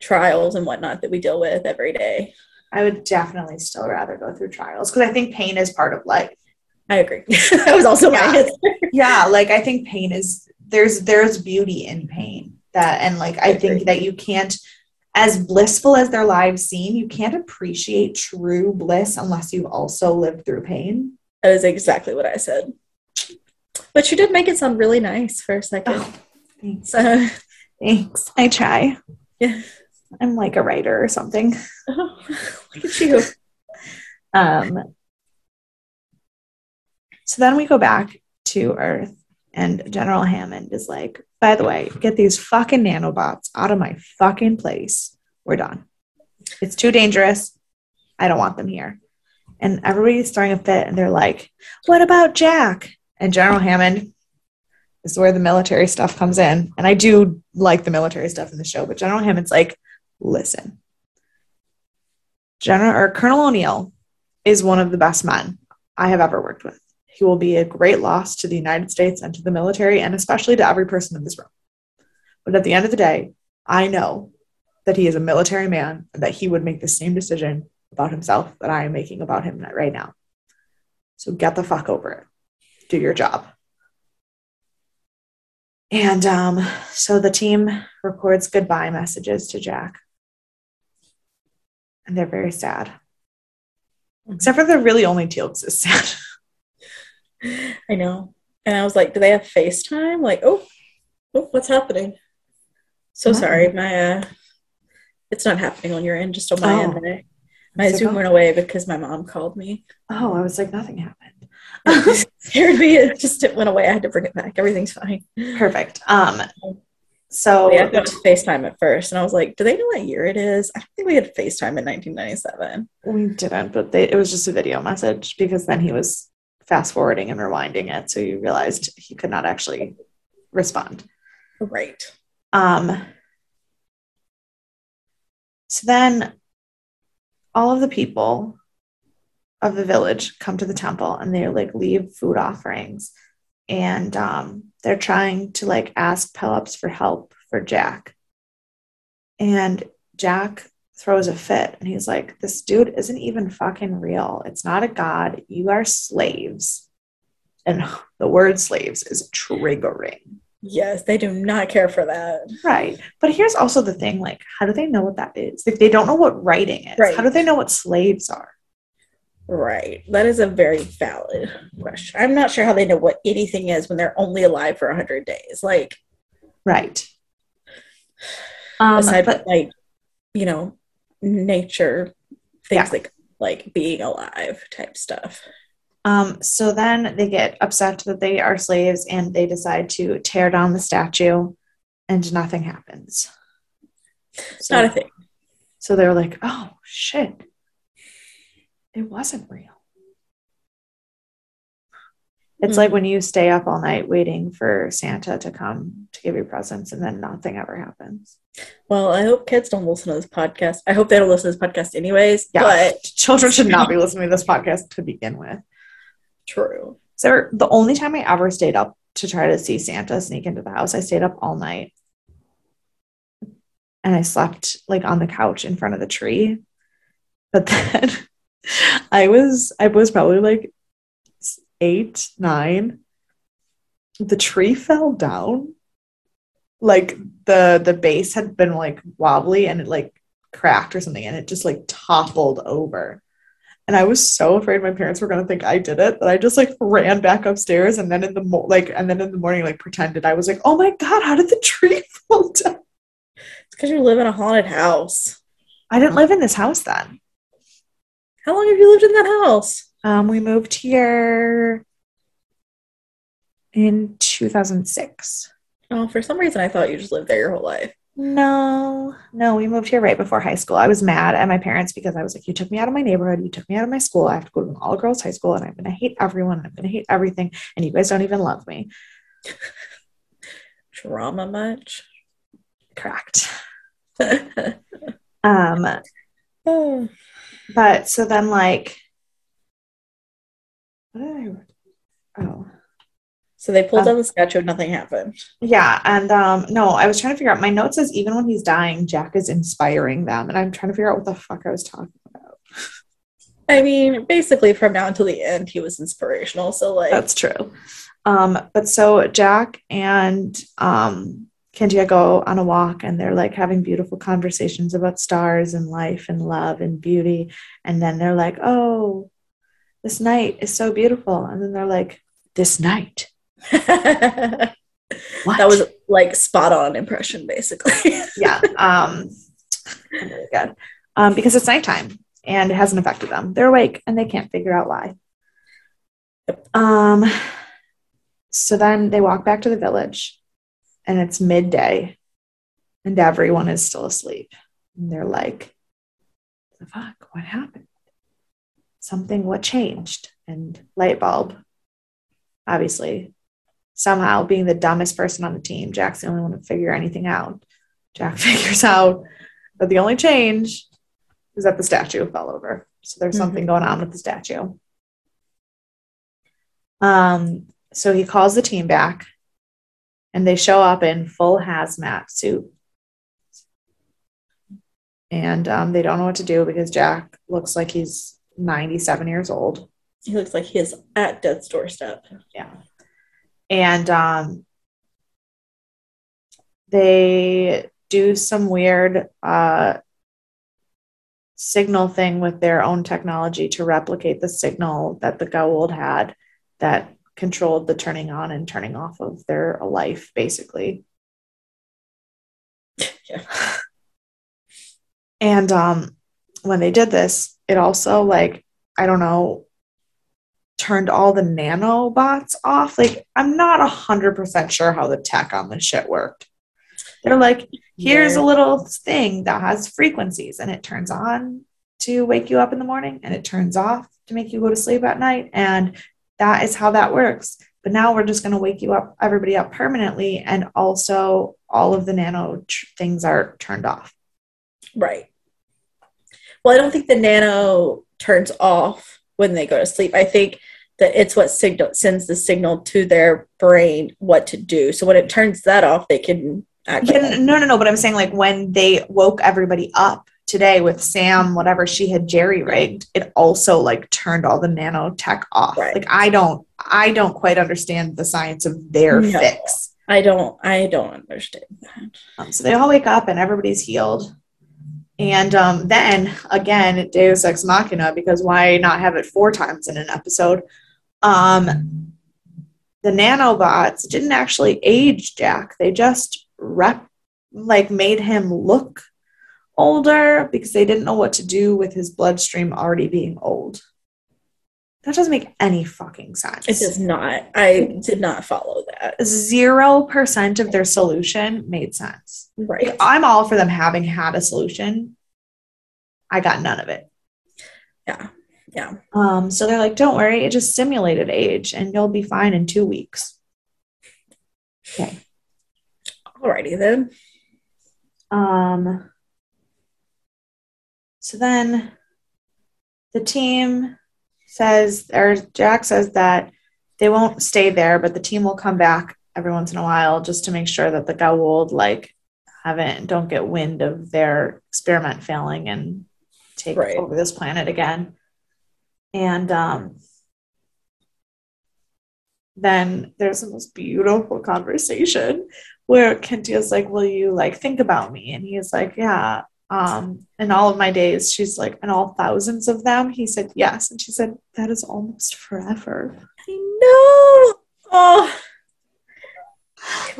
B: trials and whatnot that we deal with every day?
A: I would definitely still rather go through trials because I think pain is part of life.
B: I agree. that was also
A: Yeah.
B: my answer.
A: Yeah, like I think pain is there's there's beauty in pain that and like I
B: I
A: think that you can't as blissful as their lives seem, you can't appreciate true bliss unless you've also lived through pain.
B: That is exactly what I said. But you did make it sound really nice for a second.
A: Oh, thanks.
B: So,
A: Thanks. I try.
B: yeah.
A: I'm like a writer or something.
B: Look at you.
A: Um, so then we go back to Earth, and General Hammond is like, by the way, get these fucking nanobots out of my fucking place. We're done. It's too dangerous. I don't want them here. And everybody's throwing a fit, and they're like, what about Jack? And General Hammond this is where the military stuff comes in. And I do like the military stuff in the show, but General Hammond's like, listen, General or Colonel O'Neill is one of the best men I have ever worked with. He will be a great loss to the United States and to the military, and especially to every person in this room. But at the end of the day, I know that he is a military man and that he would make the same decision about himself that I am making about him right now. So get the fuck over it. Do your job. And um, so the team records goodbye messages to Jack. And they're very sad. Except for the really only Teal'c is sad.
B: I know. And I was like, do they have FaceTime? Like, oh, oh what's happening? So sorry. My uh it's not happening on your end, just on my
A: Oh.
B: end. My, my
A: It's
B: Zoom went away because my mom called me.
A: Oh, I was like, nothing happened.
B: It scared me. It just it went away. I had to bring it back. Everything's fine.
A: Perfect. Um, so
B: yeah, I thought it was FaceTime at first, and I was like, do they know what year it is? I don't think we had FaceTime in 1997.
A: we didn't, but they, it was just a video message because then he was fast forwarding and rewinding it. So you realized he could not actually respond.
B: Right.
A: Um, so then all of the people of the village come to the temple and they like leave food offerings and um, they're trying to like ask Pelops for help for Jack. And Jack throws a fit and he's like, This dude isn't even fucking real. It's not a god. You are slaves. And the word slaves is triggering.
B: Yes, they do not care for that.
A: Right. But here's also the thing like, how do they know what that is? Like, they don't know what writing is.
B: Right.
A: How do they know what slaves are?
B: Right. That is a very valid question. I'm not sure how they know what anything is when they're only alive for 100 days. Like,
A: Right.
B: Um, Aside but, from like, you know, nature things yeah. like like being alive type stuff.
A: Um, so then they get upset that they are slaves and they decide to tear down the statue and nothing happens.
B: So, Not a thing.
A: So they're like, oh shit. It wasn't real. It's mm-hmm. like when you stay up all night waiting for Santa to come to give you presents and then nothing ever happens.
B: Well, I hope kids don't listen to this podcast. I hope they don't listen to this podcast anyways. Yeah, but
A: children should not be listening to this podcast to begin with.
B: True.
A: So the only time I ever stayed up to try to see Santa sneak into the house, I stayed up all night. And I slept like on the couch in front of the tree. But then I was I was probably like eight, nine. The tree fell down. Like the the base had been like wobbly and it like cracked or something and it just like toppled over. And I was so afraid my parents were going to think I did it that I just like ran back upstairs and then in the mo- like and then in the morning like pretended I was like, "Oh my god, how did the tree fall down?"
B: It's cuz you live in a haunted house.
A: I didn't live in this house then.
B: How long have you lived in that house?
A: Um, we moved here in 2006.
B: Oh, for some reason, I thought you just lived there your whole life.
A: No, no, we moved here right before high school. I was mad at my parents because I was like, You took me out of my neighborhood, you took me out of my school. I have to go to an all girls high school and I'm going to hate everyone and I'm going to hate everything. And you guys don't even love me.
B: Drama much?
A: Correct. um, but so then, like, what did I? Oh.
B: So they pulled um, down the statue and nothing happened.
A: Yeah. And um, no, I was trying to figure out my note says even when he's dying, Jack is inspiring them. And I'm trying to figure out what the fuck I was talking about.
B: I mean, basically from now until the end, he was inspirational. So like
A: That's true. Um, but so Jack and um Kenji go on a walk and they're like having beautiful conversations about stars and life and love and beauty. And then they're like, Oh, this night is so beautiful. And then they're like, this night.
B: that was like spot on impression, basically.
A: yeah. Um, really good. Um, because it's nighttime and it hasn't affected them. They're awake and they can't figure out why. Um, so then they walk back to the village and it's midday and everyone is still asleep. And they're like, the fuck? What happened? something what changed and light bulb obviously somehow being the dumbest person on the team jack's the only one to figure anything out jack figures out that the only change is that the statue fell over so there's mm-hmm. something going on with the statue um so he calls the team back and they show up in full hazmat suit and um, they don't know what to do because jack looks like he's 97 years old.
B: He looks like he's at death's doorstep.
A: Yeah. And um, they do some weird uh, signal thing with their own technology to replicate the signal that the Goa'uld had that controlled the turning on and turning off of their life, basically. Yeah. And um, when they did this, it also like I don't know turned all the nanobots off. Like I'm not a hundred percent sure how the tech on this shit worked. They're like, here's yeah. a little thing that has frequencies and it turns on to wake you up in the morning and it turns off to make you go to sleep at night. And that is how that works. But now we're just going to wake you up, everybody up permanently. And also, all of the nano tr- things are turned off.
B: Right. Well, I don't think the nano turns off when they go to sleep. I think that it's what signal sends the signal to their brain what to do. So when it turns that off, they can
A: act. Yeah, no, no, no. But I'm saying like when they woke everybody up today with Sam, whatever she had jerry rigged, it also like turned all the nanotech off. Right. Like I don't, I don't quite understand the science of their no, fix.
B: I don't, I don't understand that.
A: Um, so they all wake up and everybody's healed. And um, then again, Deus Ex Machina, because why not have it four times in an episode? Um, the nanobots didn't actually age Jack, they just rep like made him look older because they didn't know what to do with his bloodstream already being old. That doesn't make any fucking sense.
B: It does not. I did not follow that.
A: Zero percent of their solution made sense.
B: Right.
A: Like, I'm all for them having had a solution. I got none of it.
B: Yeah. Yeah.
A: Um, so they're like, don't worry, it just simulated age and you'll be fine in two weeks. Okay.
B: Alrighty then.
A: Um, so then the team says, or Jack says that they won't stay there, but the team will come back every once in a while just to make sure that the Goa'uld like haven't don't get wind of their experiment failing and take
B: Right.
A: over this planet again. And um, then there's the most beautiful conversation where Kynthia's like, Will you like think about me? And he's like, Yeah. Um, in all of my days, she's like, in all thousands of them, he said yes. And she said, That is almost forever.
B: I know. Oh.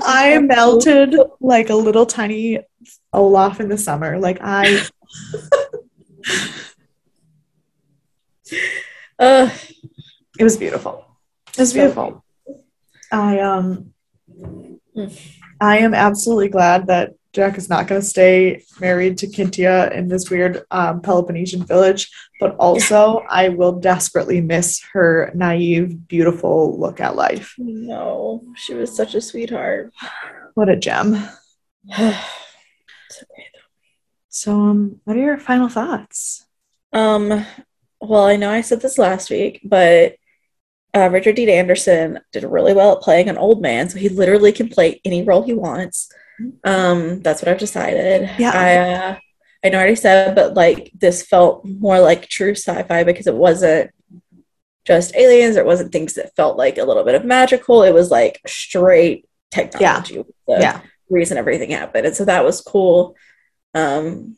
A: I melted like a little tiny Olaf in the summer. Like I
B: Uh,
A: it was beautiful. It was beautiful. I um I am absolutely glad that Jack is not going to stay married to Kynthia in this weird um, Peloponnesian village, but also I will desperately miss her naive, beautiful look at life.
B: no, she was such a sweetheart.
A: What a gem.
B: Okay,
A: So, um, what are your final thoughts?
B: Um, well, I know I said this last week, but uh, Richard Dean Anderson did really well at playing an old man, so he literally can play any role he wants. Um, that's what I've decided.
A: Yeah.
B: I uh, I know I already said, but like this felt more like true sci-fi because it wasn't just aliens. It wasn't things that felt like a little bit of magical. It was like straight technology. the
A: Yeah.
B: reason everything happened, and so that was cool. Um,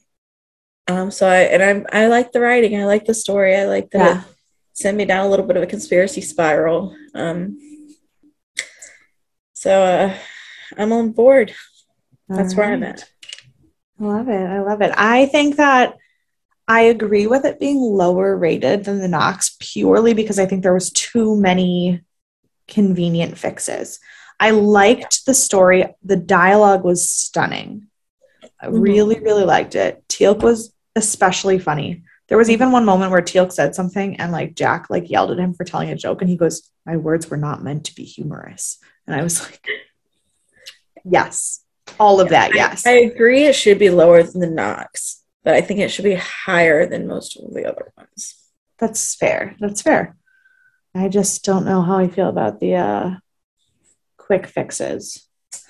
B: um, so I and I I like the writing. I like the story. I like that
A: Yeah.
B: it sent me down a little bit of a conspiracy spiral. Um, so uh, I'm on board. That's where I'm at.
A: I love it. I love it. I think that I agree with it being lower rated than the Nox purely because I think there was too many convenient fixes. I liked the story. The dialogue was stunning. I
B: Mhm.
A: really, really liked it. Teal'c was especially funny. There was even one moment where Teal'c said something and like Jack like yelled at him for telling a joke and he goes, "My words were not meant to be humorous." And I was like, "Yes, all of that, yes."
B: I agree it should be lower than the Nox, but I think it should be higher than most of the other ones.
A: That's fair. That's fair. I just don't know how I feel about the uh, quick fixes.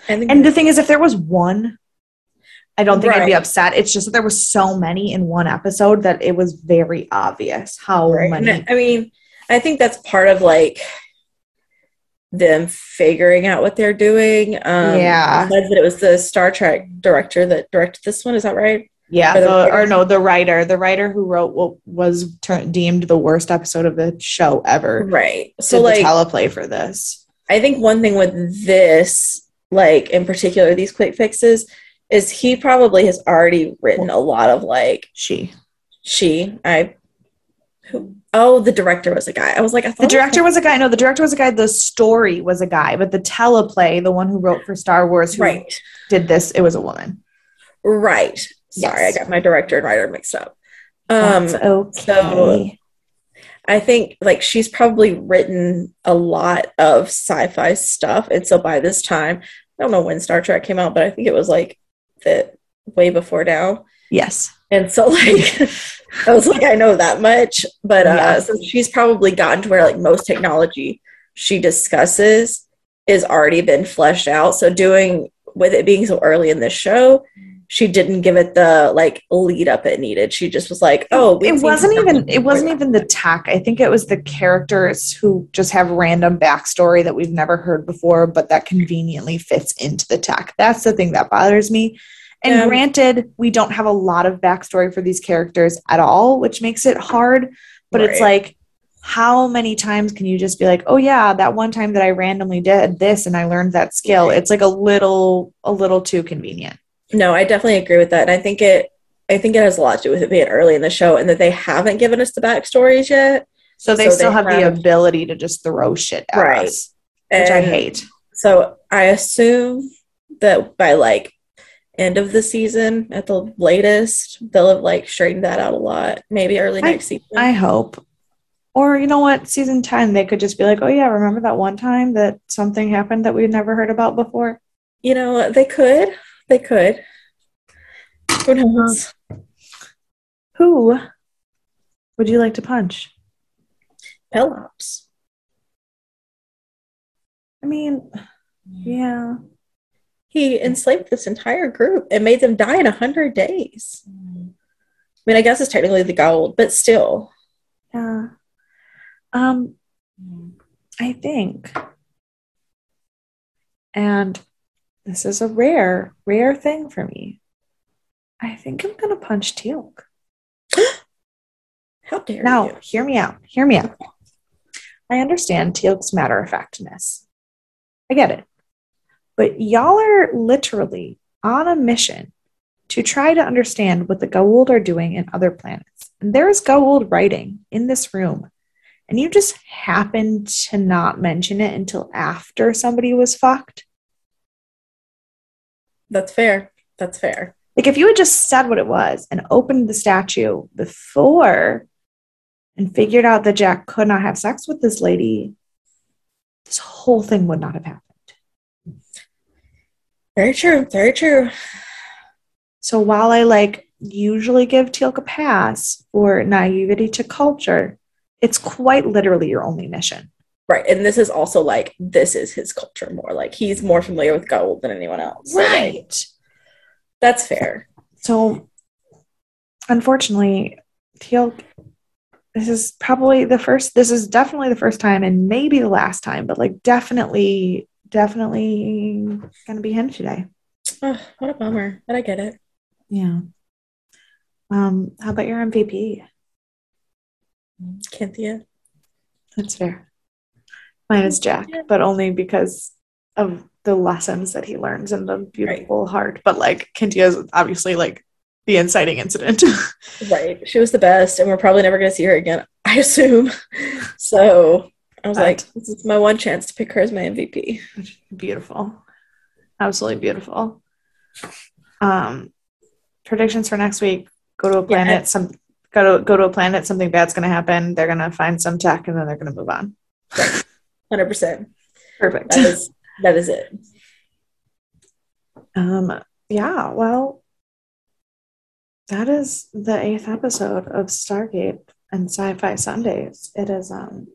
A: And the thing is, if there was one, I don't think I'd be upset. It's just that there was so many in one episode that it was very obvious how
B: Right.
A: Many.
B: I mean, I think that's part of like them figuring out what they're doing. Um,
A: Yeah.
B: besides that it was the Star Trek director that directed this one. Is that right?
A: Yeah,
B: Or the
A: or no, the writer, the writer who wrote what was ter- deemed the worst episode of the show ever.
B: Right.
A: So
B: like,
A: the teleplay for this.
B: I think one thing with this, like in particular, these quick fixes, is he probably has already written a lot of like
A: She,
B: she. I who? Oh, the director was a guy. I was like, I
A: the director was a guy. No, the director was a guy. The story was a guy, but the teleplay, the one who wrote for Star Wars, who
B: right,
A: did this, it was a woman.
B: right. Sorry,
A: Yes.
B: I got my director and writer mixed up. Um,
A: That's okay.
B: so- I think like she's probably written a lot of sci-fi stuff, and so by this time, I don't know when Star Trek came out, but I think it was like the way before now.
A: yes.
B: And so like I was like, I know that much. But uh
A: Yeah.
B: so she's probably gotten to where like most technology she discusses is already been fleshed out. So doing with it being so early in this show, she didn't give it the like lead up it needed. She just was like, oh,
A: it wasn't even it wasn't
B: before
A: even the tech i think it was the characters who just have random backstory that we've never heard before but that conveniently fits into the tech that's the thing that bothers me and
B: Yeah.
A: granted we don't have a lot of backstory for these characters at all which makes it hard but it's like how many times can you just be like, oh yeah, that one time that I randomly did this and I learned that skill? It's like a little a little too convenient.
B: No, I definitely agree with that. And I think it I think it has a lot to do with it being early in the show and that they haven't given us the backstories yet.
A: So they so still they have, have, the ability to just throw shit at right. us. Which and I hate.
B: So I assume that by like end of the season at the latest, they'll have like straightened that out a lot. Maybe early
A: I,
B: next season.
A: I hope. Or you know what, season 10, they could just be like, oh yeah, remember that one time that something happened that we'd never heard about before?
B: You know, they could. They could. Who knows?
A: Who would you like to punch?
B: Pelops.
A: I mean, yeah.
B: He enslaved this entire group and made them die in a hundred days. I mean, I guess it's technically the Goa'uld, but still.
A: Yeah. Um, I think, and this is a rare, rare thing for me. I think I'm gonna punch Teal'c.
B: How dare
A: now,
B: you?
A: hear me out. Hear me out. I understand Teal'c's matter of factness. I get it. But y'all are literally on a mission to try to understand what the Goa'uld are doing in other planets. And there is Goa'uld writing in this room and you just happened to not mention it until after somebody was fucked.
B: That's fair. That's fair.
A: Like if you had just said what it was and opened the statue before and figured out that Jack could not have sex with this lady, this whole thing would not have happened.
B: Very true. Very true.
A: So while I like usually give Teal'c a pass for naivety to culture, it's quite literally your only mission.
B: Right. And this is also like, this is his culture more. Like, he's more familiar with Goa'uld than anyone else.
A: Right.
B: Like, that's fair.
A: So, unfortunately, Teal'c, this is probably the first, this is definitely the first time and maybe the last time, but like, definitely, definitely going to be him today.
B: Oh, what a bummer. But I get it.
A: Yeah. Um, how about your MVP?
B: Kynthia.
A: That's fair. Mine is Jack, but only because of the lessons that he learns in the beautiful right. heart. But like Kynthia is obviously like the inciting incident.
B: right. She was the best, and we're probably never going to see her again, I assume. So I was but, like, this is my one chance to pick her as my MVP.
A: Beautiful. Absolutely beautiful. Um, predictions for next week go to a planet, yeah. some go to go to a planet, something bad's going to happen. They're going to find some tech, and then they're going to move on.
B: Hundred percent.
A: Perfect.
B: That is that is it.
A: Um. Yeah. Well, that is the eighth episode of Stargate and Sci-Fi Sundays. It is um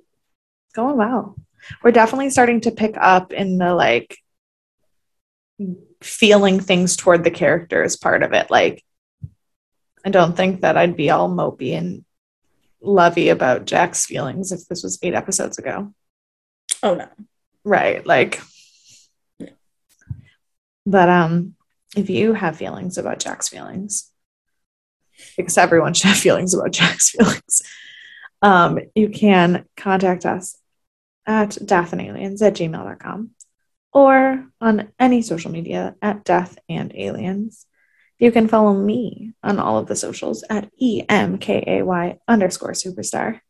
A: going well. We're definitely starting to pick up in the like feeling things toward the characters part of it. Like I don't think that I'd be all mopey and lovey about Jack's feelings if this was eight episodes ago.
B: Oh no.
A: Right. Like but um if you have feelings about Jack's feelings, because everyone should have feelings about Jack's feelings, um, you can contact us at deathandaliens at gmail.com or on any social media at death and aliens. You can follow me on all of the socials at EMKAY underscore superstar.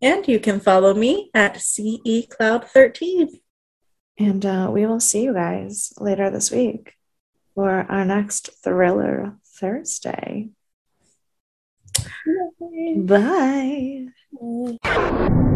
B: And you can follow me at CE Cloud 13.
A: And uh, we will see you guys later this week for our next Thriller Thursday. Bye. Bye.